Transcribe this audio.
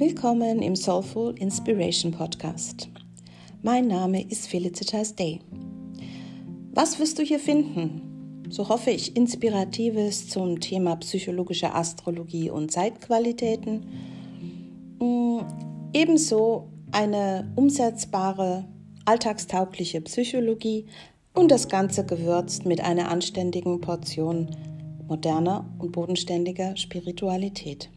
Willkommen im Soulful Inspiration Podcast. Mein Name ist Felicitas Day. Was wirst du hier finden? So hoffe ich Inspiratives zum Thema psychologische Astrologie und Zeitqualitäten. Mm, ebenso eine umsetzbare, alltagstaugliche Psychologie und das Ganze gewürzt mit einer anständigen Portion moderner und bodenständiger Spiritualität.